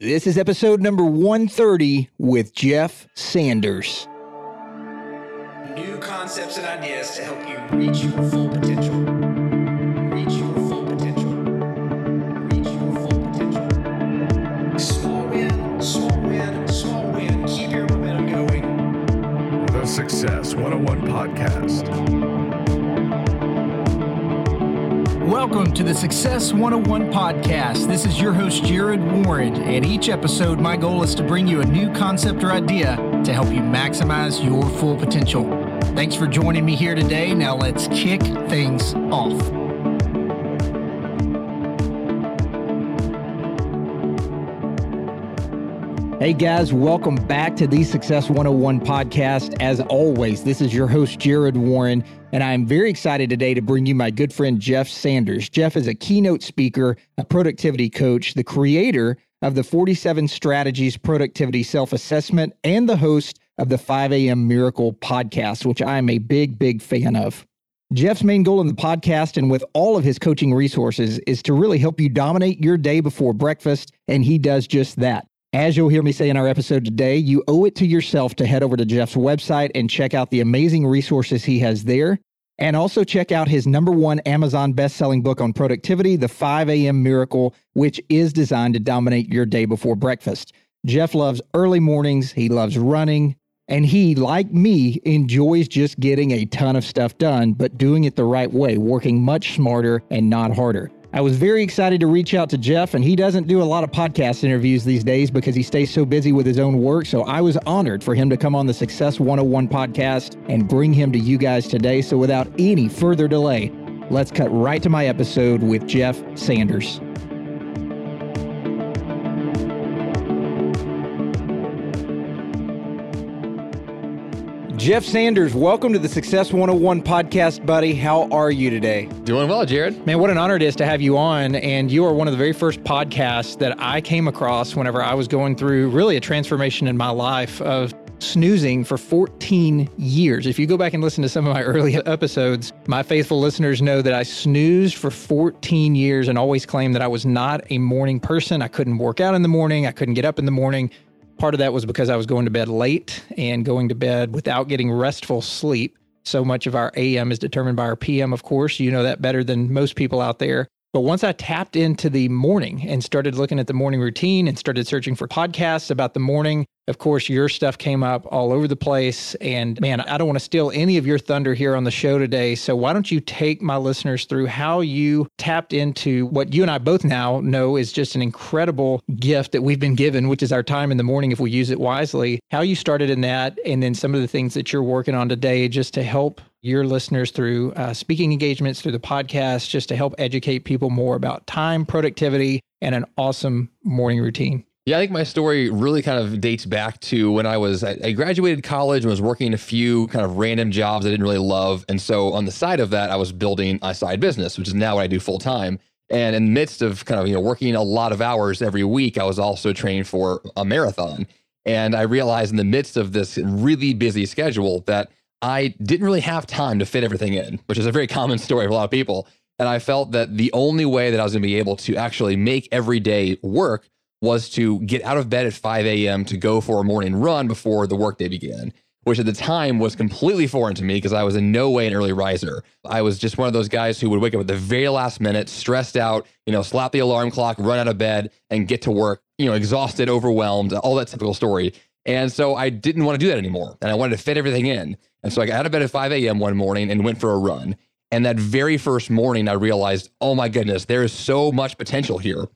This is episode number 130 with Jeff Sanders. New concepts and ideas to help you reach your full potential. Reach your full potential. Reach your full potential. Small win, small win, small win. Keep your momentum going. The Success 101 Podcast. Welcome to the Success 101 podcast. This is your host, Jared Warren. And each episode, my goal is to bring you a new concept or idea to help you maximize your full potential. Thanks for joining me here today. Now let's kick things off. Hey guys, welcome back to the Success 101 podcast. As always, this is your host, Jared Warren, and I'm very excited today to bring you my good friend, Jeff Sanders. Jeff is a keynote speaker, a productivity coach, the creator of the 47 Strategies Productivity Self Assessment, and the host of the 5 a.m. Miracle podcast, which I'm a big, big fan of. Jeff's main goal in the podcast and with all of his coaching resources is to really help you dominate your day before breakfast, and he does just that. As you'll hear me say in our episode today, you owe it to yourself to head over to Jeff's website and check out the amazing resources he has there. And also check out his number one Amazon best-selling book on productivity, The 5 a.m. Miracle, which is designed to dominate your day before breakfast. Jeff loves early mornings, he loves running, and he, like me, enjoys just getting a ton of stuff done, but doing it the right way, working much smarter and not harder. I was very excited to reach out to Jeff, and he doesn't do a lot of podcast interviews these days because he stays so busy with his own work. So I was honored for him to come on the Success 101 podcast and bring him to you guys today. So without any further delay, let's cut right to my episode with Jeff Sanders. Jeff Sanders, welcome to the Success 101 podcast, buddy. How are you today? Doing well, Jared. Man, what an honor it is to have you on. And you are one of the very first podcasts that I came across whenever I was going through really a transformation in my life of snoozing for 14 years. If you go back and listen to some of my early episodes, my faithful listeners know that I snoozed for 14 years and always claimed that I was not a morning person. I couldn't work out in the morning, I couldn't get up in the morning. Part of that was because I was going to bed late and going to bed without getting restful sleep. So much of our AM is determined by our PM, of course. You know that better than most people out there. But once I tapped into the morning and started looking at the morning routine and started searching for podcasts about the morning, of course, your stuff came up all over the place. And man, I don't want to steal any of your thunder here on the show today. So why don't you take my listeners through how you tapped into what you and I both now know is just an incredible gift that we've been given, which is our time in the morning if we use it wisely, how you started in that, and then some of the things that you're working on today just to help your listeners through uh, speaking engagements, through the podcast, just to help educate people more about time, productivity, and an awesome morning routine. Yeah, I think my story really kind of dates back to when I was, I graduated college and was working a few kind of random jobs I didn't really love. And so on the side of that, I was building a side business, which is now what I do full time. And in the midst of kind of, you know, working a lot of hours every week, I was also training for a marathon. And I realized in the midst of this really busy schedule that I didn't really have time to fit everything in, which is a very common story for a lot of people. And I felt that the only way that I was going to be able to actually make every day work was to get out of bed at 5 a.m. to go for a morning run before the workday began, which at the time was completely foreign to me because I was in no way an early riser. I was just one of those guys who would wake up at the very last minute, stressed out, you know, slap the alarm clock, run out of bed, and get to work, you know, exhausted, overwhelmed, all that typical story. And so I didn't want to do that anymore. And I wanted to fit everything in. And so I got out of bed at 5 a.m. one morning and went for a run. And that very first morning, I realized, oh my goodness, there is so much potential here.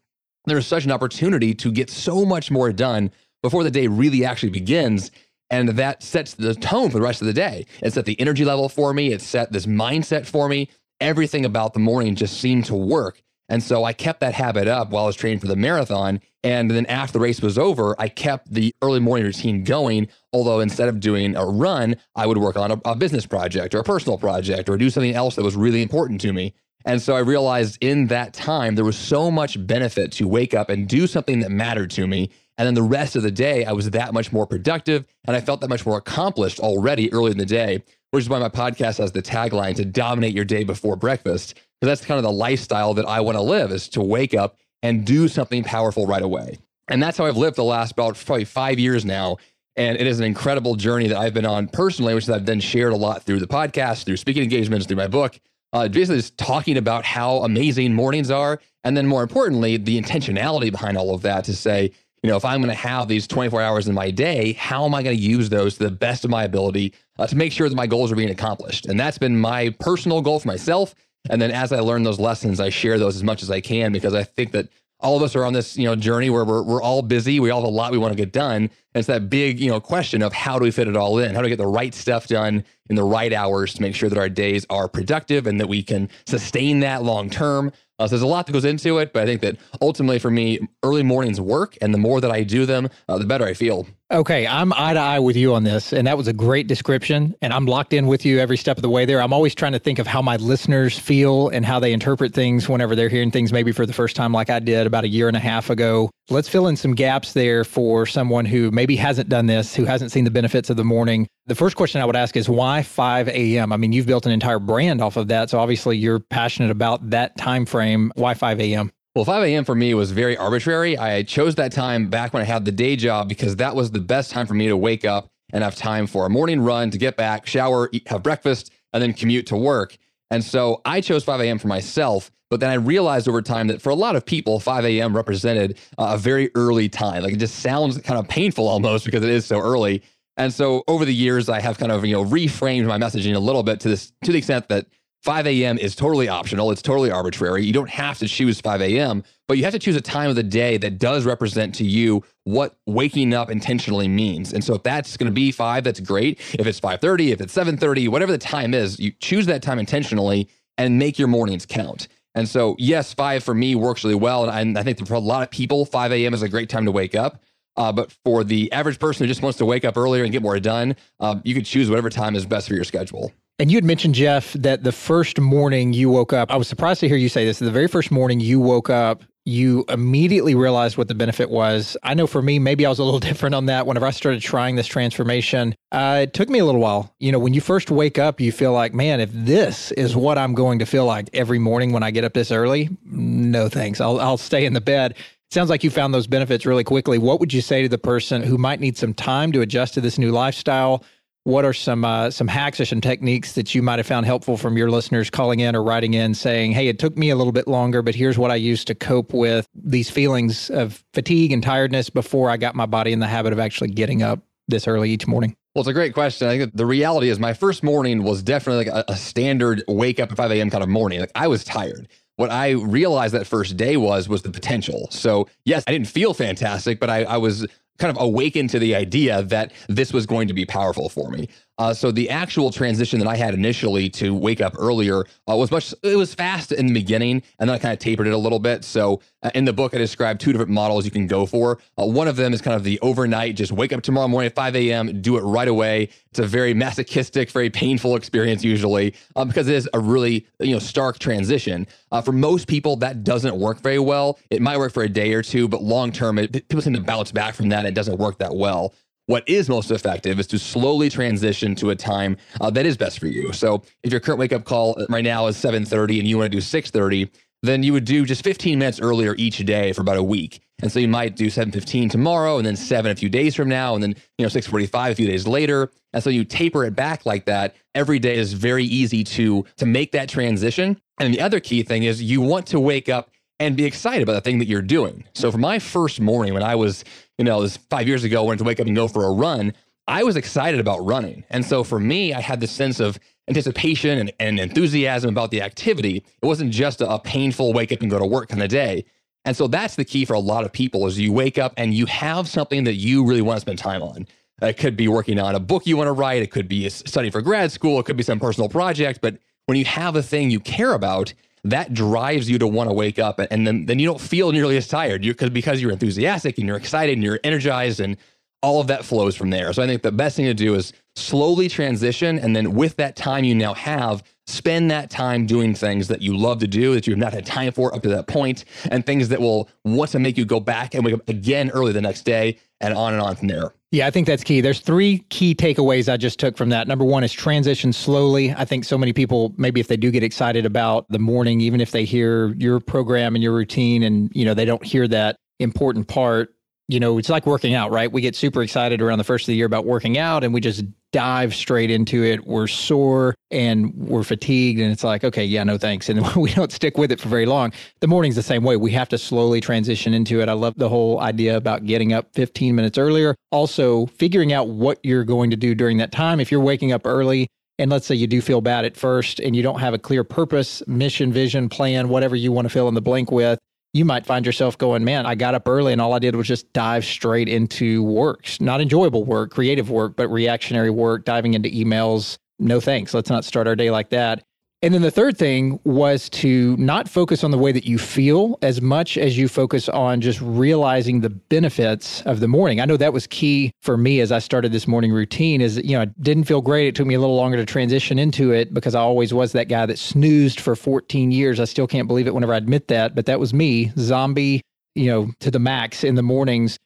There's such an opportunity to get so much more done before the day really actually begins. And that sets the tone for the rest of the day. It set the energy level for me, it set this mindset for me. Everything about the morning just seemed to work. And so I kept that habit up while I was training for the marathon. And then after the race was over, I kept the early morning routine going. Although instead of doing a run, I would work on a, a, business project or a personal project or do something else that was really important to me. And so I realized in that time, there was so much benefit to wake up and do something that mattered to me. And then the rest of the day, I was that much more productive and I felt that much more accomplished already early in the day, which is why my podcast has the tagline to dominate your day before breakfast. Because that's kind of the lifestyle that I want to live is to wake up and do something powerful right away. And that's how I've lived the last about probably five years now. And it is an incredible journey that I've been on personally, which I've then shared a lot through the podcast, through speaking engagements, through my book. Uh, basically, just talking about how amazing mornings are. And then more importantly, the intentionality behind all of that to say, you know, if I'm going to have these 24 hours in my day, how am I going to use those to the best of my ability uh, to make sure that my goals are being accomplished? And that's been my personal goal for myself. And then as I learn those lessons, I share those as much as I can because I think that all of us are on this, you know, journey where we're, we're all busy. We all have a lot we want to get done. And it's that big, you know, question of how do we fit it all in? How do we get the right stuff done in the right hours to make sure that our days are productive and that we can sustain that long term? Uh, so there's a lot that goes into it, but I think that ultimately for me, early mornings work, and the more that I do them, uh, the better I feel. Okay, I'm eye to eye with you on this, and that was a great description. And I'm locked in with you every step of the way there. I'm always trying to think of how my listeners feel and how they interpret things whenever they're hearing things maybe for the first time, like I did about a year and a half ago. Let's fill in some gaps there for someone who maybe hasn't done this, who hasn't seen the benefits of the morning. The first question I would ask is why 5 a.m.? I mean, you've built an entire brand off of that, so obviously you're passionate about that time frame. Why 5 a.m.? Well, 5 a.m. for me was very arbitrary. I chose that time back when I had the day job because that was the best time for me to wake up and have time for a morning run to get back, shower, eat, have breakfast, and then commute to work. And so I chose 5 a.m. for myself. But then I realized over time that for a lot of people, 5 a.m. represented a very early time. Like it just sounds kind of painful almost because it is so early. And so over the years, I have kind of you know reframed my messaging a little bit to this to the extent that 5 a.m. is totally optional. It's totally arbitrary. You don't have to choose 5 a.m., but you have to choose a time of the day that does represent to you what waking up intentionally means. And so if that's going to be 5, that's great. If it's 5:30, if it's 7:30, whatever the time is, you choose that time intentionally and make your mornings count. And so, yes, 5 for me works really well. And I think for a lot of people, 5 a.m. is a great time to wake up. Uh, but for the average person who just wants to wake up earlier and get more done, um, you could choose whatever time is best for your schedule. And you had mentioned, Jeff, that the first morning you woke up, I was surprised to hear you say this. The very first morning you woke up, you immediately realized what the benefit was. I know for me, maybe I was a little different on that. Whenever I started trying this transformation, uh, it took me a little while. You know, when you first wake up, you feel like, man, if this is what I'm going to feel like every morning when I get up this early, no thanks. I'll, I'll stay in the bed. Sounds like you found those benefits really quickly. What would you say to the person who might need some time to adjust to this new lifestyle? what are some uh, some hacks or some techniques that you might have found helpful from your listeners calling in or writing in saying hey it took me a little bit longer but here's what i used to cope with these feelings of fatigue and tiredness before i got my body in the habit of actually getting up this early each morning well, it's a great question. I think the reality is my first morning was definitely like a, a standard wake up at 5 a.m. kind of morning. Like I was tired what I realized that first day was was the potential. So yes, I didn't feel fantastic, but I, I was kind of awakened to the idea that this was going to be powerful for me. Uh, so the actual transition that I had initially to wake up earlier uh, was much. It was fast in the beginning, and then I kind of tapered it a little bit. So uh, in the book, I described two different models you can go for. Uh, one of them is kind of the overnight, just wake up tomorrow morning at 5 a.m., do it right away. It's a very masochistic, very painful experience usually um, because it is a really you know stark transition. Uh, for most people, that doesn't work very well. It might work for a day or two, but long term, people seem to bounce back from that. It doesn't work that well. What is most effective is to slowly transition to a time uh, that is best for you. So if your current wake up call uh, right now is 7:30 and you want to do 6:30, then you would do just 15 minutes earlier each day for about a week. And so you might do 7:15 tomorrow and then 7 a few days from now and then you know 6:45 a few days later. And so you taper it back like that. Every day is very easy to to make that transition. And the other key thing is you want to wake up and be excited about the thing that you're doing. So for my first morning when I was you know, this five years ago, wanted to wake up and go for a run. I was excited about running. And so for me, I had this sense of anticipation and, and enthusiasm about the activity. It wasn't just a, a painful wake up and go to work kind of day. And so that's the key for a lot of people is you wake up and you have something that you really want to spend time on. It could be working on a book you want to write. It could be studying for grad school. It could be some personal project. But when you have a thing you care about, that drives you to want to wake up and then, then you don't feel nearly as tired you, cause, because you're enthusiastic and you're excited and you're energized and all of that flows from there. So I think the best thing to do is slowly transition. And then with that time you now have, spend that time doing things that you love to do that you've not had time for up to that point and things that will want to make you go back and wake up again early the next day and on and on from there. Yeah, I think that's key. There's three key takeaways I just took from that. Number one is transition slowly. I think so many people, maybe if they do get excited about the morning, even if they hear your program and your routine and, you know, they don't hear that important part, you know, it's like working out, right? We get super excited around the first of the year about working out and we just dive straight into it. We're sore and we're fatigued. And it's like, okay, yeah, no thanks. And we don't stick with it for very long. The morning's the same way. We have to slowly transition into it. I love the whole idea about getting up 15 minutes earlier. Also, figuring out what you're going to do during that time. If you're waking up early, and let's say you do feel bad at first and you don't have a clear purpose, mission, vision, plan, whatever you want to fill in the blank with, you might find yourself going, man, I got up early and all I did was just dive straight into works, not enjoyable work, creative work, but reactionary work, diving into emails. No thanks. Let's not start our day like that. And then the third thing was to not focus on the way that you feel as much as you focus on just realizing the benefits of the morning. I know that was key for me as I started this morning routine is, you know, I didn't feel great. It took me a little longer to transition into it because I always was that guy that snoozed for 14 years. I still can't believe it whenever I admit that, but that was me, zombie, you know, to the max in the mornings.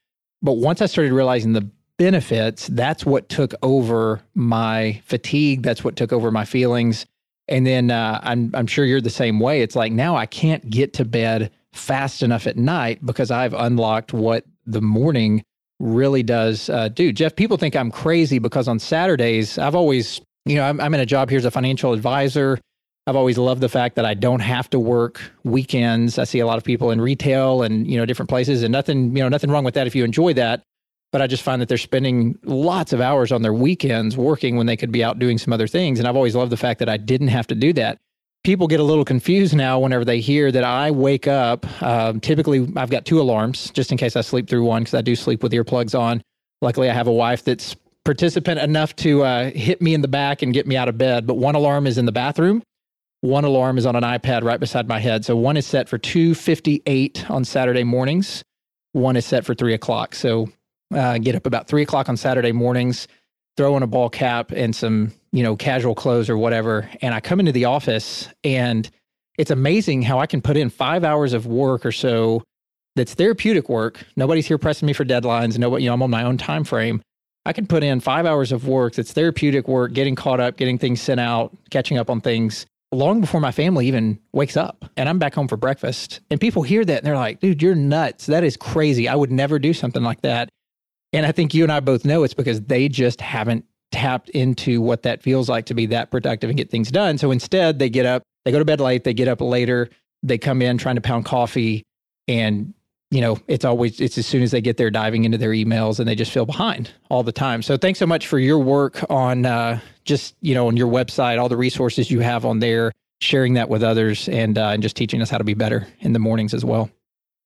But once I started realizing the benefits, that's what took over my fatigue. That's what took over my feelings and then uh, I'm I'm sure you're the same way. It's like now I can't get to bed fast enough at night because I've unlocked what the morning really does uh, do. Jeff, people think I'm crazy because on Saturdays I've always you know I'm, I'm in a job here as a financial advisor. I've always loved the fact that I don't have to work weekends. I see a lot of people in retail and you know different places, and nothing you know nothing wrong with that if you enjoy that but I just find that they're spending lots of hours on their weekends working when they could be out doing some other things. And I've always loved the fact that I didn't have to do that. People get a little confused now whenever they hear that I wake up. Um, typically, I've got two alarms just in case I sleep through one because I do sleep with earplugs on. Luckily, I have a wife that's participant enough to uh, hit me in the back and get me out of bed. But one alarm is in the bathroom. One alarm is on an iPad right beside my head. So one is set for 2:58 on Saturday mornings. One is set for three o'clock. So uh, get up about three o'clock on Saturday mornings, throw on a ball cap and some, you know, casual clothes or whatever. And I come into the office and it's amazing how I can put in five hours of work or so that's therapeutic work. Nobody's here pressing me for deadlines. Nobody, you know, I'm on my own time frame. I can put in five hours of work that's therapeutic work, getting caught up, getting things sent out, catching up on things long before my family even wakes up and I'm back home for breakfast. And people hear that and they're like, dude, you're nuts. That is crazy. I would never do something like that. And I think you and I both know it's because they just haven't tapped into what that feels like to be that productive and get things done. So instead, they get up, they go to bed late, they get up later, they come in trying to pound coffee, and you know, it's always it's as soon as they get there diving into their emails and they just feel behind all the time. So thanks so much for your work on uh, just you know on your website, all the resources you have on there, sharing that with others, and uh, and just teaching us how to be better in the mornings as well.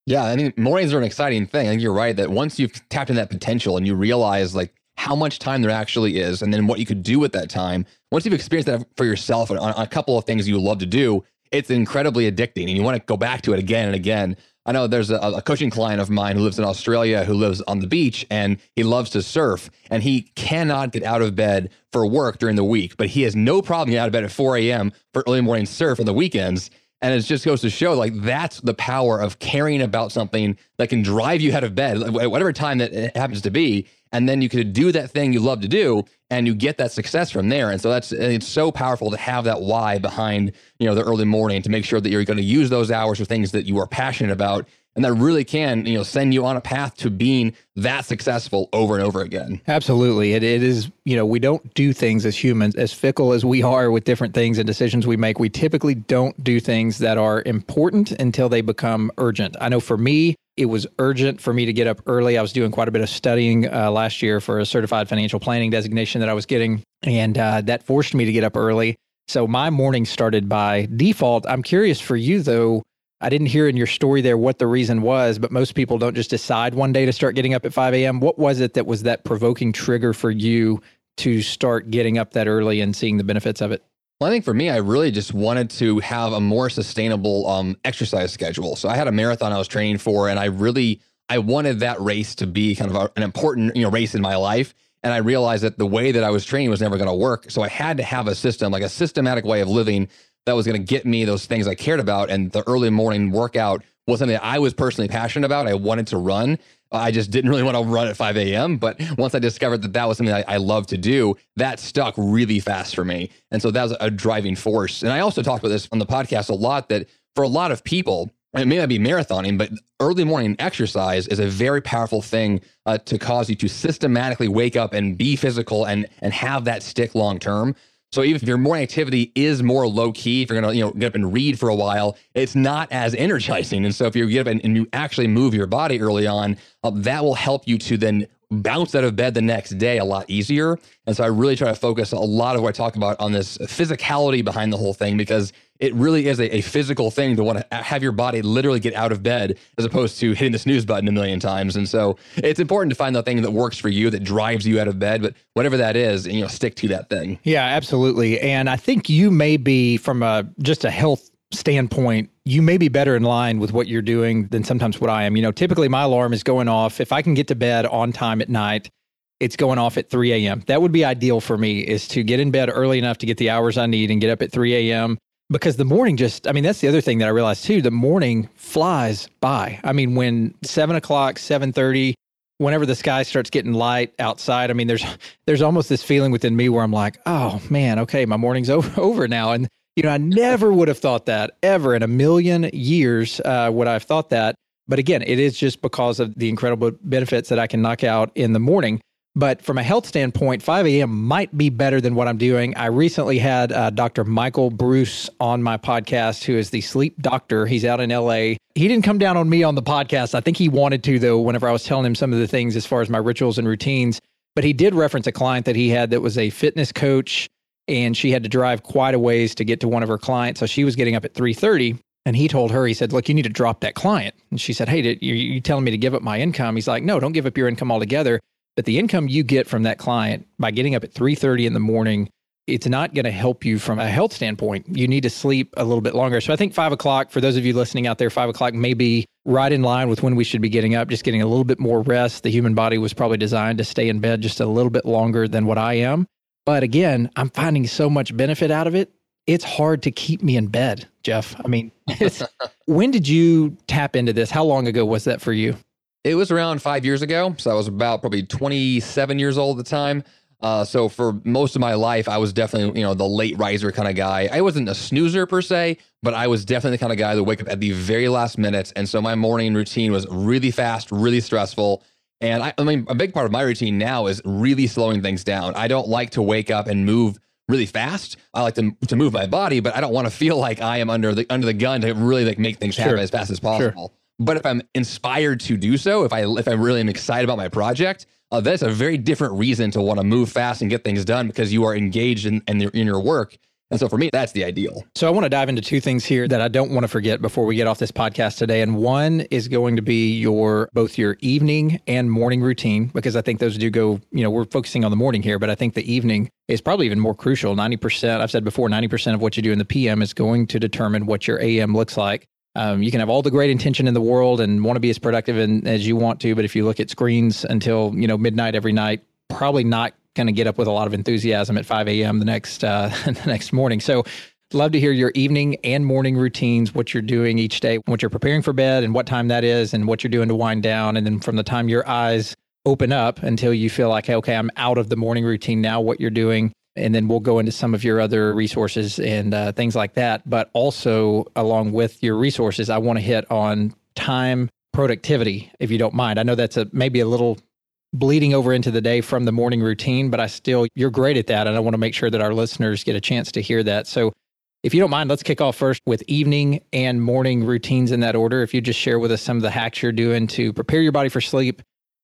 Yeah, I mean, mornings are an exciting thing. I think you're right that once you've tapped in that potential and you realize like how much time there actually is, and then what you could do with that time, once you've experienced that for yourself on, on a couple of things you love to do, it's incredibly addicting, and you want to go back to it again and again. I know there's a, a, coaching client of mine who lives in Australia who lives on the beach and he loves to surf and he cannot get out of bed for work during the week, but he has no problem getting out of bed at 4 a.m. for early morning surf on the weekends. And it just goes to show like that's the power of caring about something that can drive you out of bed, at whatever time that it happens to be. And then you could do that thing you love to do and you get that success from there. And so that's, it's so powerful to have that why behind, you know, the early morning to make sure that you're going to use those hours for things that you are passionate about and that really can you know send you on a path to being that successful over and over again. Absolutely. It, it is you know we don't do things as humans as fickle as we are with different things and decisions we make. We typically don't do things that are important until they become urgent. I know for me it was urgent for me to get up early. I was doing quite a bit of studying uh, last year for a certified financial planning designation that i was getting and uh, that forced me to get up early. So my morning started by default. I'm curious for you though I didn't hear in your story there what the reason was, but most people don't just decide one day to start getting up at 5 a.m. What was it that was that provoking trigger for you to start getting up that early and seeing the benefits of it? Well, I think for me, I really just wanted to have a more sustainable um, exercise schedule. So I had a marathon I was training for, and I really I wanted that race to be kind of a, an important you know race in my life. And I realized that the way that I was training was never going to work. So I had to have a system, like a systematic way of living that was going to get me those things I cared about. And the early morning workout was something that I was personally passionate about. I wanted to run. I just didn't really want to run at 5 a.m. But once I discovered that that was something I, I love to do, that stuck really fast for me. And so that was a driving force. And I also talked about this on the podcast a lot that for a lot of people, it may not be marathoning, but early morning exercise is a very powerful thing uh, to cause you to systematically wake up and be physical and and have that stick long term. So even if your morning activity is more low key, if you're gonna you know get up and read for a while, it's not as energizing. And so if you get up and, and you actually move your body early on, uh, that will help you to then bounce out of bed the next day a lot easier. And so I really try to focus a lot of what I talk about on this physicality behind the whole thing because it really is a, a physical thing to want to have your body literally get out of bed as opposed to hitting the snooze button a million times. And so it's important to find the thing that works for you that drives you out of bed, but whatever that is, you know, stick to that thing. Yeah, absolutely. And I think you may be from a just a health standpoint, you may be better in line with what you're doing than sometimes what I am. You know, typically my alarm is going off. If I can get to bed on time at night, it's going off at 3 a.m. That would be ideal for me is to get in bed early enough to get the hours I need and get up at 3 a.m. Because the morning just, I mean, that's the other thing that I realized too. The morning flies by. I mean, when seven o'clock, 7:30, whenever the sky starts getting light outside, I mean, there's there's almost this feeling within me where I'm like, oh man, okay, my morning's over, over now. And you know, I never would have thought that ever in a million years uh, would I have thought that. But again, it is just because of the incredible benefits that I can knock out in the morning. But from a health standpoint, 5 a.m. might be better than what I'm doing. I recently had uh, Dr. Michael Breus on my podcast, who is the sleep doctor. He's out in LA. He didn't come down on me on the podcast. I think he wanted to, though, whenever I was telling him some of the things as far as my rituals and routines. But he did reference a client that he had that was a fitness coach and she had to drive quite a ways to get to one of her clients. So she was getting up at 3:30 and he told her, he said, "Look, you need to drop that client." And she said, "Hey, did, you, you telling me to give up my income?" He's like, "No, don't give up your income altogether. But the income you get from that client by getting up at 3:30 in the morning, it's not going to help you from a health standpoint. You need to sleep a little bit longer. So I think five o'clock for those of you listening out there, five o'clock may be right in line with when we should be getting up, just getting a little bit more rest. The human body was probably designed to stay in bed just a little bit longer than what I am. But again, I'm finding so much benefit out of it. It's hard to keep me in bed, Jeff. I mean, when did you tap into this? How long ago was that for you? It was around five years ago. So I was about probably 27 years old at the time. Uh, so for most of my life, I was definitely, you know, the late riser kind of guy. I wasn't a snoozer per se, but I was definitely the kind of guy that wake up at the very last minute. And so my morning routine was really fast, really stressful. And I, I mean, a big part of my routine now is really slowing things down. I don't like to wake up and move really fast. I like to to move my body, but I don't want to feel like I am under the under the gun to really like make things happen as fast as possible. Sure. But if I'm inspired to do so, if I if I really am excited about my project, uh, that's a very different reason to want to move fast and get things done because you are engaged in in, in your work and so for me, that's the ideal. So I want to dive into two things here that I don't want to forget before we get off this podcast today. And one is going to be your both your evening and morning routine, because I think those do go, you know, we're focusing on the morning here, but I think the evening is probably even more crucial. 90%, I've said before, 90% of what you do in the PM is going to determine what your AM looks like. Um, you can have all the great intention in the world and want to be as productive in, as you want to, but if you look at screens until you know midnight every night, probably not going to get up with a lot of enthusiasm at 5 a.m. the next uh, the next morning. So, love to hear your evening and morning routines, what you're doing each day, what you're preparing for bed, and what time that is, and what you're doing to wind down, and then from the time your eyes open up until you feel like, okay, I'm out of the morning routine now. What you're doing. And then we'll go into some of your other resources and uh, things like that. But also, along with your resources, I want to hit on time productivity, if you don't mind. I know that's a maybe a little bleeding over into the day from the morning routine, but I still, you're great at that. And I want to make sure that our listeners get a chance to hear that. So, if you don't mind, let's kick off first with evening and morning routines in that order. If you just share with us some of the hacks you're doing to prepare your body for sleep,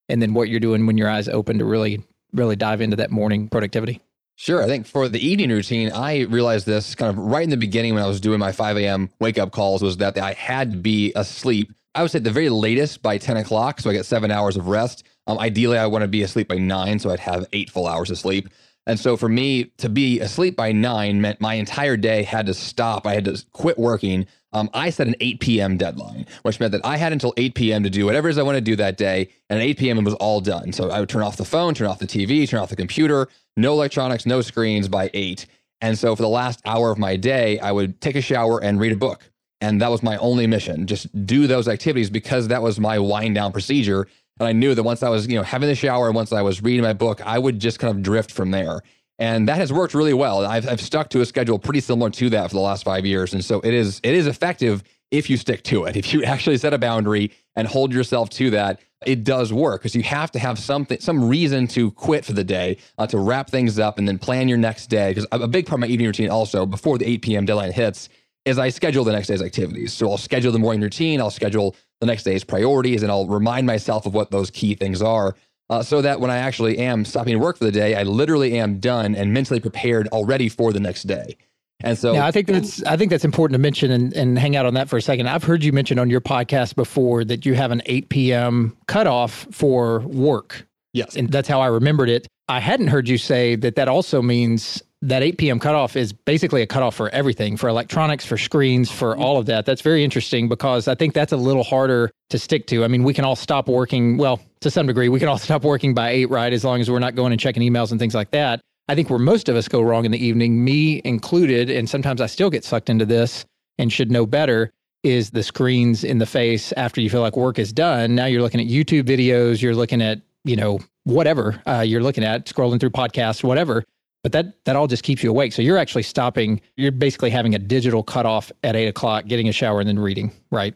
and then what you're doing when your eyes open to really, really dive into that morning productivity. Sure. I think for the evening routine, I realized this kind of right in the beginning when I was doing my 5 a.m. wake up calls was that I had to be asleep. I would say the very latest by 10 o'clock. So I get seven hours of rest. Um, ideally, I want to be asleep by nine, so I'd have eight full hours of sleep. And so for me to be asleep by nine meant my entire day had to stop. I had to quit working. Um, I set an 8 p.m. deadline, which meant that I had until 8 p.m. to do whatever it is I want to do that day. And at 8 p.m., it was all done. So I would turn off the phone, turn off the TV, turn off the computer, no electronics, no screens by 8. And so for the last hour of my day, I would take a shower and read a book. And that was my only mission. Just do those activities because that was my wind down procedure and I knew that once I was, you know, having the shower and once I was reading my book, I would just kind of drift from there. And that has worked really well. I've, I've stuck to a schedule pretty similar to that for the last five years. And so it is it is effective if you stick to it. If you actually set a boundary and hold yourself to that, it does work because you have to have something, some reason to quit for the day, uh, to wrap things up and then plan your next day. Because a big part of my evening routine also before the 8 p.m. deadline hits is I schedule the next day's activities. So I'll schedule the morning routine, I'll schedule the next day's priorities, and I'll remind myself of what those key things are. Uh, so that when I actually am stopping work for the day, I literally am done and mentally prepared already for the next day. And so, yeah, I think that's I think that's important to mention and, and hang out on that for a second. I've heard you mention on your podcast before that you have an 8 p.m. cutoff for work. Yes, and that's how I remembered it. I hadn't heard you say that that also means that 8 p.m. cutoff is basically a cutoff for everything, for electronics, for screens, for mm-hmm. all of that. That's very interesting because I think that's a little harder to stick to. I mean, we can all stop working. Well, to some degree, we can all stop working by eight, right? As long as we're not going and checking emails and things like that. I think where most of us go wrong in the evening, me included, and sometimes I still get sucked into this and should know better, is the screens in the face after you feel like work is done. Now you're looking at YouTube videos, you're looking at, you know, whatever uh, you're looking at, scrolling through podcasts, whatever. But that that all just keeps you awake. So you're actually stopping. You're basically having a digital cutoff at eight o'clock, getting a shower, and then reading. Right.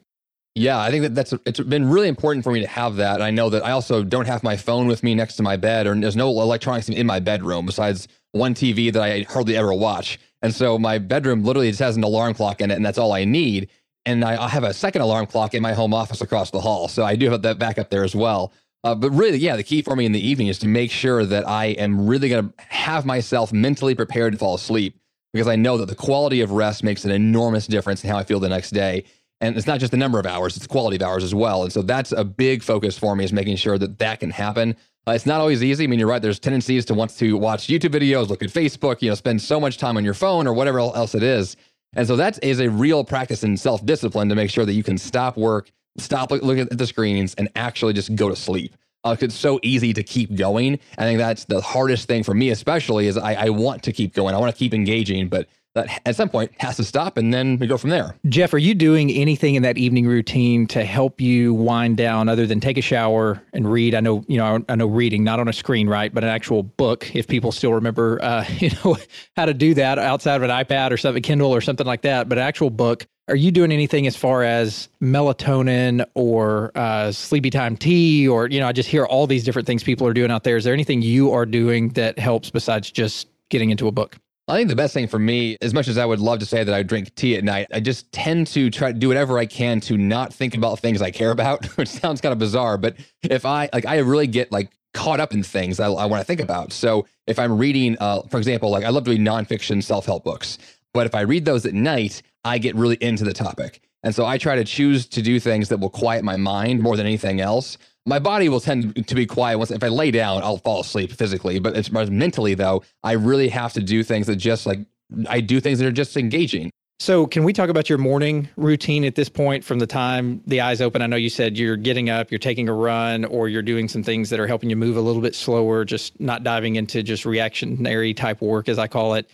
Yeah, I think that that's it's been really important for me to have that. And I know that I also don't have my phone with me next to my bed, or there's no electronics in my bedroom besides one TV that I hardly ever watch. And so my bedroom literally just has an alarm clock in it, and that's all I need. And I, I have a second alarm clock in my home office across the hall, so I do have that backup there as well. Uh, but really, yeah, the key for me in the evening is to make sure that I am really going to have myself mentally prepared to fall asleep because I know that the quality of rest makes an enormous difference in how I feel the next day. And it's not just the number of hours, it's the quality of hours as well. And so that's a big focus for me is making sure that that can happen. Uh, it's not always easy. I mean, you're right. There's tendencies to want to watch YouTube videos, look at Facebook, you know, spend so much time on your phone or whatever else it is. And so that is a real practice in self discipline to make sure that you can stop work, stop looking at the screens, and actually just go to sleep. Uh, it's so easy to keep going. I think that's the hardest thing for me, especially, is I, I want to keep going. I want to keep engaging, but that at some point has to stop and then we go from there. Jeff, are you doing anything in that evening routine to help you wind down other than take a shower and read? I know, you know, I know reading, not on a screen, right? But an actual book, if people still remember, uh, you know, how to do that outside of an iPad or something, Kindle or something like that, but an actual book. Are you doing anything as far as melatonin or uh, sleepy time tea? Or, you know, I just hear all these different things people are doing out there. Is there anything you are doing that helps besides just getting into a book? I think the best thing for me, as much as I would love to say that I drink tea at night, I just tend to try to do whatever I can to not think about things I care about, which sounds kind of bizarre. But if I like, I really get like caught up in things I, I want to think about. So if I'm reading, uh, for example, like I love to read nonfiction self help books, but if I read those at night, I get really into the topic. And so I try to choose to do things that will quiet my mind more than anything else. My body will tend to be quiet once if i lay down i'll fall asleep physically. But it's mentally though i really have to do things that just like i do things that are just engaging. So can we talk about your morning routine at this point from the time the eyes open? I know you said you're getting up you're taking a run or you're doing some things that are helping you move a little bit slower just not diving into just reactionary type work as i call it.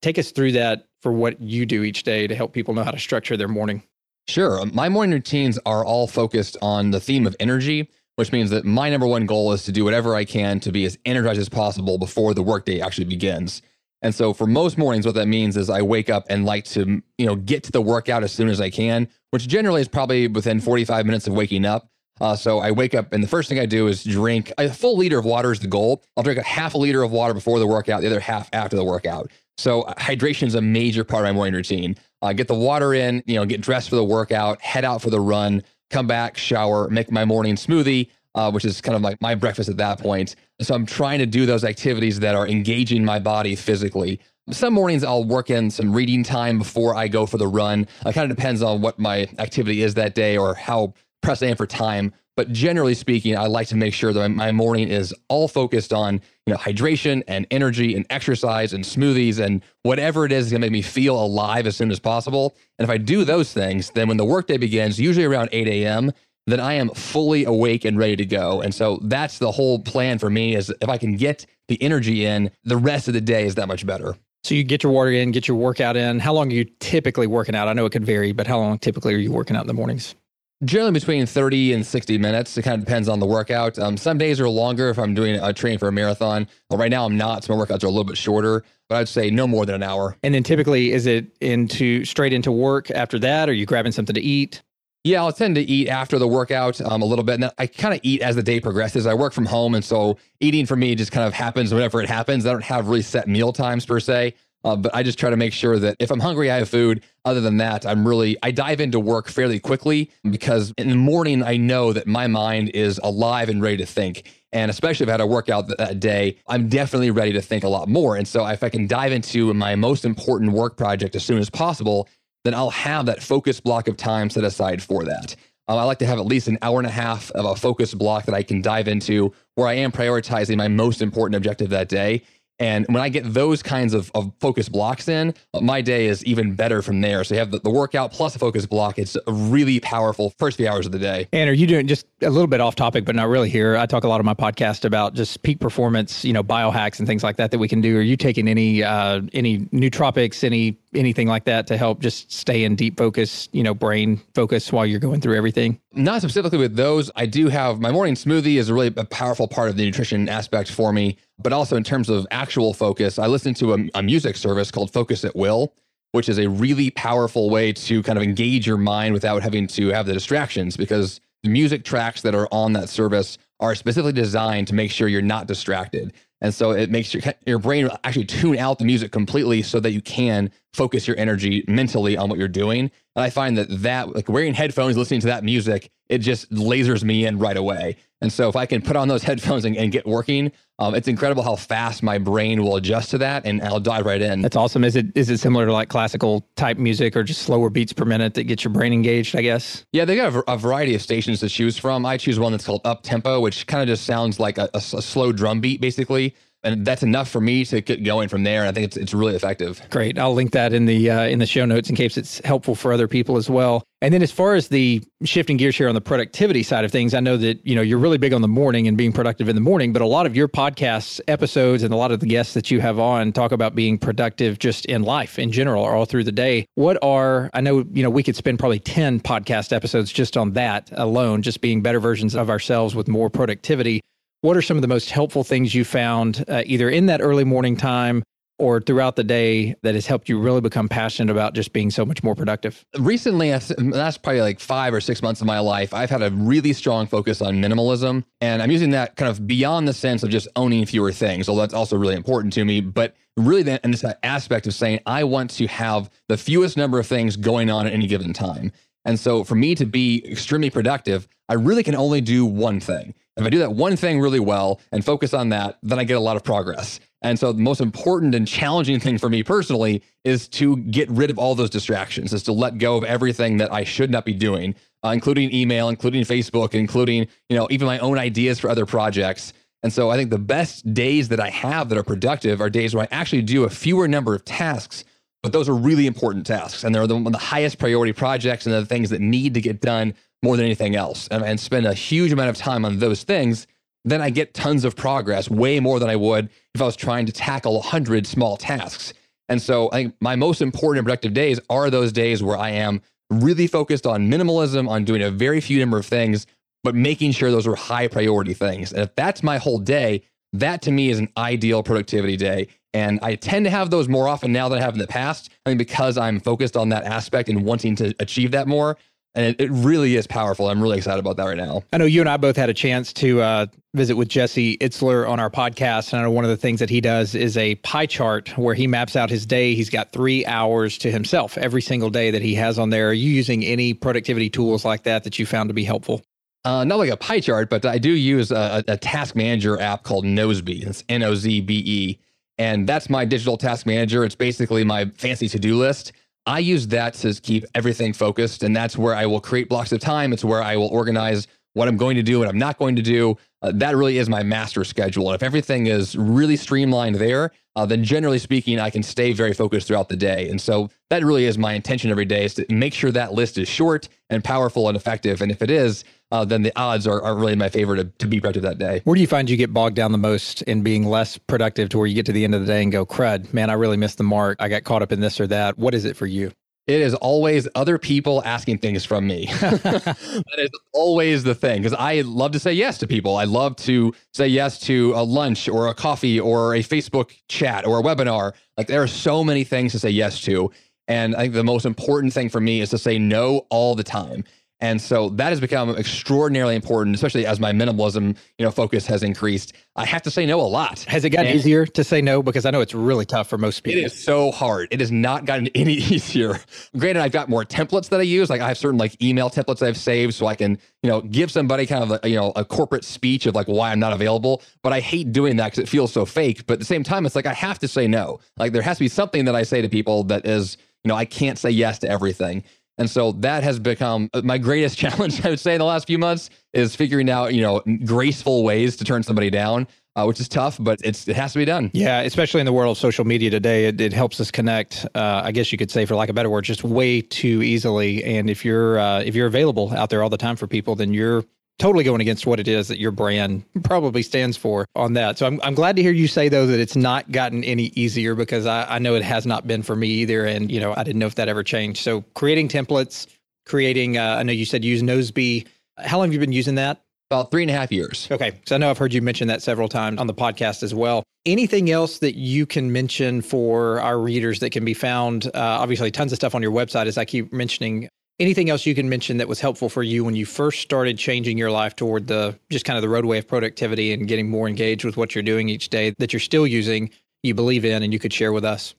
Take us through that for what you do each day to help people know how to structure their morning Sure. My morning routines are all focused on the theme of energy which means that my number one goal is to do whatever I can to be as energized as possible before the workday actually begins. And so for most mornings, what that means is I wake up and like to, you know, get to the workout as soon as I can, which generally is probably within 45 minutes of waking up. Uh, so I wake up and the first thing I do is drink a full liter of water is the goal. I'll drink a half a liter of water before the workout, the other half after the workout. So uh, hydration is a major part of my morning routine. Uh, get the water in, you know, get dressed for the workout, head out for the run, come back, shower, make my morning smoothie, uh, which is kind of like my breakfast at that point. So I'm trying to do those activities that are engaging my body physically. Some mornings I'll work in some reading time before I go for the run. It kind of depends on what my activity is that day or how pressed I am for time. But generally speaking, I like to make sure that my morning is all focused on you know hydration and energy and exercise and smoothies and whatever it is that's to make me feel alive as soon as possible. And if I do those things, then when the workday begins, usually around 8 a.m., then I am fully awake and ready to go. And so that's the whole plan for me is if I can get the energy in, the rest of the day is that much better. So you get your water in, get your workout in. How long are you typically working out? I know it could vary, but how long typically are you working out in the mornings? Generally between 30 and 60 minutes. It kind of depends on the workout. Um, some days are longer if I'm doing a training for a marathon. Well, right now I'm not, so my workouts are a little bit shorter, but I'd say no more than an hour. And then typically, is it into straight into work after that? Or are you grabbing something to eat? Yeah, I'll tend to eat after the workout um, a little bit. And then I kind of eat as the day progresses. I work from home. And so eating for me just kind of happens whenever it happens. I don't have really set meal times per se. Uh, but I just try to make sure that if I'm hungry, I have food. Other than that, I'm really, I dive into work fairly quickly because in the morning, I know that my mind is alive and ready to think. And especially if I had a workout that, that day, I'm definitely ready to think a lot more. And so if I can dive into my most important work project as soon as possible, then I'll have that focus block of time set aside for that. Um, I like to have at least an hour and a half of a focus block that I can dive into where I am prioritizing my most important objective that day. And when I get those kinds of, of focus blocks in, my day is even better from there. So you have the, the workout plus a focus block. It's a really powerful first few hours of the day. And are you doing just a little bit off topic, but not really here? I talk a lot of my podcast about just peak performance, you know, biohacks and things like that that we can do. Are you taking any uh, any nootropics, any anything like that to help just stay in deep focus, you know, brain focus while you're going through everything? Not specifically with those. I do have my morning smoothie is really a powerful part of the nutrition aspect for me but also in terms of actual focus, I listen to a, a, music service called Focus at Will, which is a really powerful way to kind of engage your mind without having to have the distractions because the music tracks that are on that service are specifically designed to make sure you're not distracted. And so it makes your, your brain actually tune out the music completely so that you can focus your energy mentally on what you're doing. And I find that that like wearing headphones, listening to that music, it just lasers me in right away. And so if I can put on those headphones and, and get working, um, it's incredible how fast my brain will adjust to that, and I'll dive right in. That's awesome. Is it is it similar to like classical type music, or just slower beats per minute that gets your brain engaged? I guess. Yeah, they got a, a variety of stations to choose from. I choose one that's called Up Tempo, which kind of just sounds like a, a, a slow drum beat, basically and that's enough for me to get going from there. And I think it's it's really effective. Great. I'll link that in the uh, in the show notes in case it's helpful for other people as well. And then as far as the shifting gears here on the productivity side of things, I know that you know you're really big on the morning and being productive in the morning, but a lot of your podcast episodes and a lot of the guests that you have on talk about being productive just in life in general or all through the day. What are I know you know we could spend probably 10 podcast episodes just on that alone, just being better versions of ourselves with more productivity. What are some of the most helpful things you found uh, either in that early morning time or throughout the day that has helped you really become passionate about just being so much more productive? Recently, that's probably like five or six months of my life, I've had a really strong focus on minimalism. And I'm using that kind of beyond the sense of just owning fewer things, although that's also really important to me. But really, in this aspect of saying, I want to have the fewest number of things going on at any given time. And so for me to be extremely productive, I really can only do one thing. If I do that one thing really well and focus on that, then I get a lot of progress. And so the most important and challenging thing for me personally is to get rid of all those distractions, is to let go of everything that I should not be doing, uh, including email, including Facebook, including, you know, even my own ideas for other projects. And so I think the best days that I have that are productive are days where I actually do a fewer number of tasks, but those are really important tasks. And they're the, the highest priority projects and the things that need to get done more than anything else and, and spend a huge amount of time on those things, then I get tons of progress, way more than I would if I was trying to tackle 100 small tasks. And so I think my most important and productive days are those days where I am really focused on minimalism, on doing a very few number of things, but making sure those are high priority things. And if that's my whole day, that to me is an ideal productivity day. And I tend to have those more often now than I have in the past. I mean, because I'm focused on that aspect and wanting to achieve that more and it, it, really is powerful. I'm really excited about that right now. I know you and I both had a chance to uh, visit with Jesse Itzler on our podcast, and I know one of the things that he does is a pie chart where he maps out his day. He's got three hours to himself every single day that he has on there. Are you using any productivity tools like that that you found to be helpful? Uh, not like a pie chart, but I do use a, a task manager app called Nozbe. It's N O Z B E, and that's my digital task manager. It's basically my fancy to do list I use that to keep everything focused. And that's where I will create blocks of time. It's where I will organize what I'm going to do, what I'm not going to do. Uh, that really is my master schedule. And if everything is really streamlined there, uh, then generally speaking, I can stay very focused throughout the day. And so that really is my intention every day is to make sure that list is short and powerful and effective. And if it is, uh, then the odds are, are really in my favor to, to be productive that day. Where do you find you get bogged down the most in being less productive to where you get to the end of the day and go, crud, man, I really missed the mark. I got caught up in this or that. What is it for you? It is always other people asking things from me. that is always the thing because I love to say yes to people. I love to say yes to a lunch or a coffee or a Facebook chat or a webinar. Like there are so many things to say yes to. And I think the most important thing for me is to say no all the time. And so that has become extraordinarily important, especially as my minimalism, you know, focus has increased. I have to say no a lot. Has it gotten And easier to say no? Because I know it's really tough for most people. It is so hard. It has not gotten any easier. Granted, I've got more templates that I use. Like I have certain like email templates I've saved so I can, you know, give somebody kind of a, you know, a corporate speech of like why I'm not available. But I hate doing that because it feels so fake. But at the same time, it's like I have to say no. Like there has to be something that I say to people that is, you know, I can't say yes to everything. And so that has become uh, my greatest challenge, I would say, in the last few months is figuring out, you know, graceful ways to turn somebody down, uh, which is tough, but it's it has to be done. Yeah, especially in the world of social media today, it, it helps us connect. Uh, I guess you could say, for lack of a better word, just way too easily. And if you're uh, if you're available out there all the time for people, then you're totally going against what it is that your brand probably stands for on that. So I'm I'm glad to hear you say though that it's not gotten any easier because I, I know it has not been for me either. And you know I didn't know if that ever changed. So creating templates, creating. Uh, I know you said use Nozbe. How long have you been using that? About three and a half years. Okay. So I know I've heard you mention that several times on the podcast as well. Anything else that you can mention for our readers that can be found? Uh, obviously, tons of stuff on your website, as I keep mentioning. Anything else you can mention that was helpful for you when you first started changing your life toward the just kind of the roadway of productivity and getting more engaged with what you're doing each day that you're still using, you believe in, and you could share with us?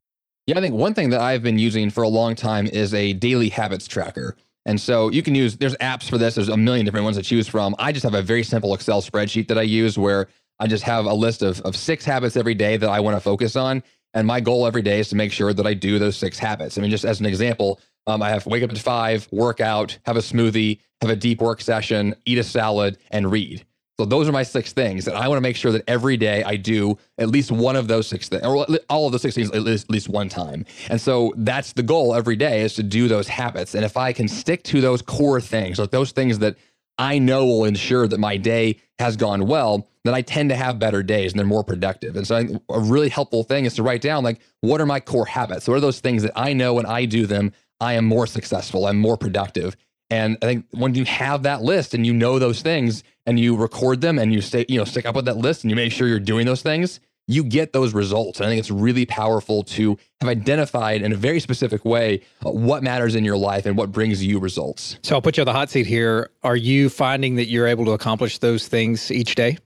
Yeah, I think one thing that I've been using for a long time is a daily habits tracker. And so you can use, there's apps for this. There's a million different ones to choose from. I just have a very simple Excel spreadsheet that I use where I just have a list of, of six habits every day that I want to focus on. And my goal every day is to make sure that I do those six habits. I mean, just as an example, um, I have wake up at five, work out, have a smoothie, have a deep work session, eat a salad, and read. So those are my six things that I want to make sure that every day I do at least one of those six things, or all of those six things at least, at least one time. And so that's the goal every day is to do those habits. And if I can stick to those core things, like those things that I know will ensure that my day has gone well, then I tend to have better days and they're more productive. And so a really helpful thing is to write down like, what are my core habits? What are those things that I know when I do them, I am more successful, I'm more productive. And I think when you have that list and you know those things and you record them and you stay, you know, stick up with that list and you make sure you're doing those things, you get those results. And I think it's really powerful to have identified in a very specific way uh, what matters in your life and what brings you results. So I'll put you on the hot seat here. Are you finding that you're able to accomplish those things each day?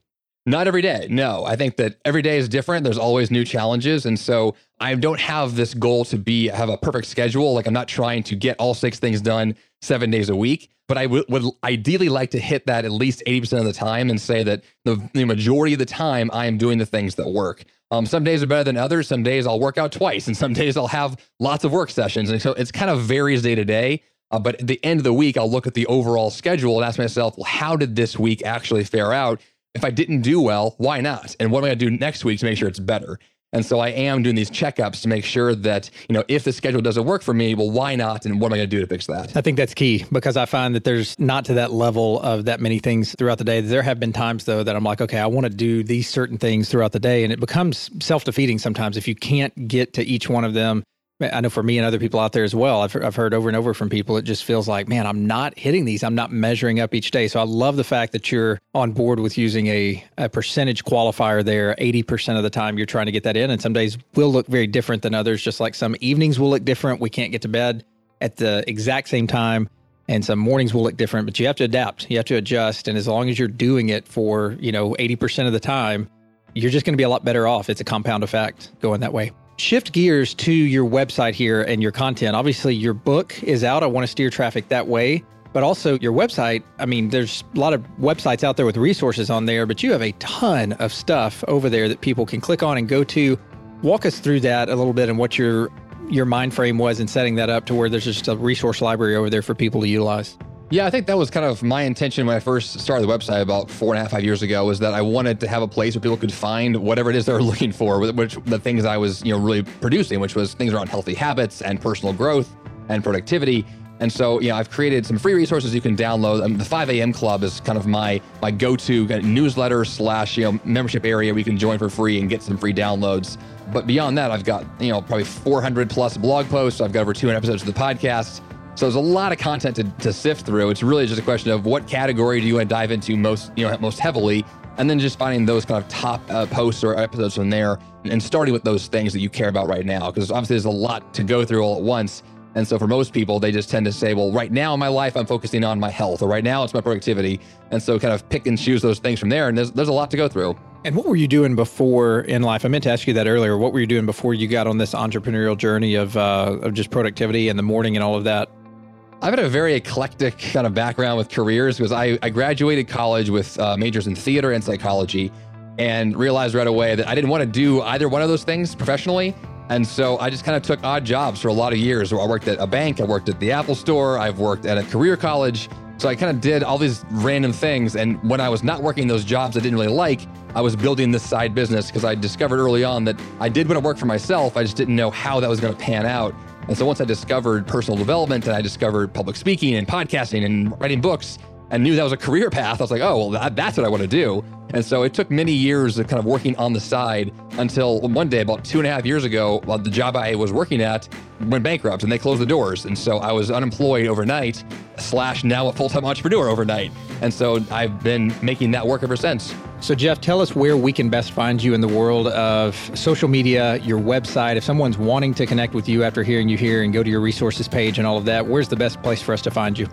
Not every day. No, I think that every day is different. There's always new challenges. And so I don't have this goal to be, have a perfect schedule. Like I'm not trying to get all six things done seven days a week, but I w- would ideally like to hit that at least 80% of the time and say that the, the majority of the time I am doing the things that work. Um, some days are better than others. Some days I'll work out twice, and some days I'll have lots of work sessions. And so it's kind of varies day to day. Uh, but at the end of the week, I'll look at the overall schedule and ask myself, well, how did this week actually fare out? If I didn't do well, why not? And what am I going to do next week to make sure it's better? And so I am doing these checkups to make sure that, you know, if the schedule doesn't work for me, well, why not? And what am I going to do to fix that? I think that's key because I find that there's not to that level of that many things throughout the day. There have been times though that I'm like, okay, I want to do these certain things throughout the day. And it becomes self defeating sometimes if you can't get to each one of them. I know for me and other people out there as well, I've, I've heard over and over from people, it just feels like, man, I'm not hitting these. I'm not measuring up each day. So I love the fact that you're on board with using a, a percentage qualifier there. 80% of the time you're trying to get that in. And some days will look very different than others, just like some evenings will look different. We can't get to bed at the exact same time and some mornings will look different but you have to adapt you have to adjust and as long as you're doing it for you know 80% of the time you're just going to be a lot better off it's a compound effect going that way shift gears to your website here and your content. Obviously your book is out. I want to steer traffic that way. But also your website i mean there's a lot of websites out there with resources on there but you have a ton of stuff over there that people can click on and go to. Walk us through that a little bit and what your your mind frame was in setting that up to where there's just a resource library over there for people to utilize. Yeah, I think that was kind of my intention when I first started the website about four and a half, five years ago, was that I wanted to have a place where people could find whatever it is they were looking for, which the things I was, you know, really producing, which was things around healthy habits and personal growth and productivity. And so, you know, I've created some free resources you can download. Um, the 5 a.m. Club is kind of my my go-to kind of newsletter slash you know membership area you can join for free and get some free downloads. But beyond that, I've got you know probably 400 plus blog posts. I've got over 200 episodes of the podcast. So there's a lot of content to, to sift through. It's really just a question of what category do you want to dive into most you know most heavily, and then just finding those kind of top uh, posts or episodes from there, and starting with those things that you care about right now. Because obviously there's a lot to go through all at once. And so for most people, they just tend to say, well, right now in my life, I'm focusing on my health, or right now it's my productivity. And so kind of pick and choose those things from there. And there's, there's a lot to go through. And what were you doing before in life? I meant to ask you that earlier. What were you doing before you got on this entrepreneurial journey of, uh, of just productivity in the morning and all of that? I've had a very eclectic kind of background with careers because I, I graduated college with uh, majors in theater and psychology and realized right away that I didn't want to do either one of those things professionally. And so I just kind of took odd jobs for a lot of years. I worked at a bank, I worked at the Apple store, I've worked at a career college. So I kind of did all these random things. And when I was not working those jobs I didn't really like, I was building this side business because I discovered early on that I did want to work for myself. I just didn't know how that was going to pan out. And so once I discovered personal development and I discovered public speaking and podcasting and writing books and knew that was a career path, I was like, oh, well, that, that's what I want to do. And so it took many years of kind of working on the side until one day, about two and a half years ago, well, the job I was working at went bankrupt and they closed the doors. And so I was unemployed overnight, slash now a full time entrepreneur overnight. And so I've been making that work ever since. So, Jeff, tell us where we can best find you in the world of social media, your website. If someone's wanting to connect with you after hearing you here and go to your resources page and all of that, where's the best place for us to find you?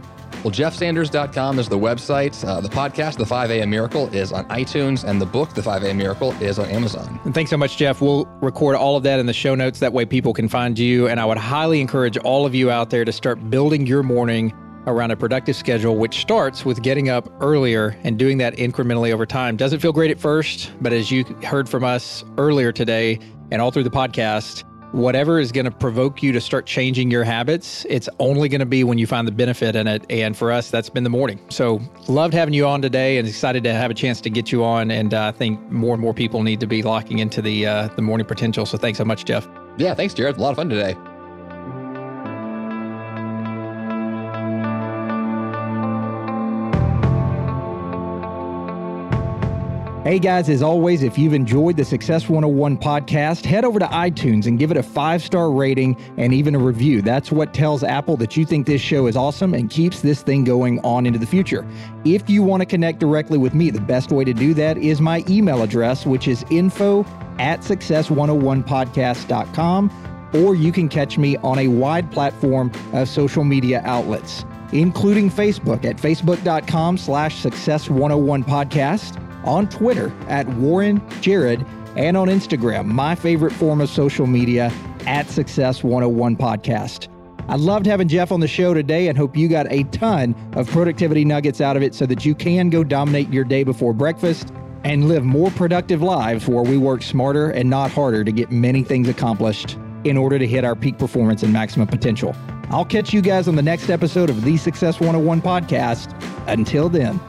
Well, jeffsanders.com is the website. Uh, the podcast, The 5 a.m. Miracle, is on iTunes, and the book, The 5 a.m. Miracle, is on Amazon. And thanks so much, Jeff. We'll record all of that in the show notes. That way people can find you. And I would highly encourage all of you out there to start building your morning around a productive schedule, which starts with getting up earlier and doing that incrementally over time. Doesn't feel great at first, but as you heard from us earlier today and all through the podcast, whatever is going to provoke you to start changing your habits, it's only going to be when you find the benefit in it. And for us, that's been the morning. So loved having you on today and excited to have a chance to get you on. And uh, I think more and more people need to be locking into the, uh, the morning potential. So thanks so much, Jeff. Yeah, thanks, Jared. A lot of fun today. Hey guys, as always, if you've enjoyed the Success 101 podcast, head over to iTunes and give it a five star rating and even a review. That's what tells Apple that you think this show is awesome and keeps this thing going on into the future. If you want to connect directly with me, the best way to do that is my email address, which is info at success101podcast.com, or you can catch me on a wide platform of social media outlets, including Facebook at facebook.com slash success101 podcast on Twitter at Warren Jared, and on Instagram, my favorite form of social media, at Success 101 Podcast. I loved having Jeff on the show today and hope you got a ton of productivity nuggets out of it so that you can go dominate your day before breakfast and live more productive lives where we work smarter and not harder to get many things accomplished in order to hit our peak performance and maximum potential. I'll catch you guys on the next episode of the Success 101 podcast. Until then,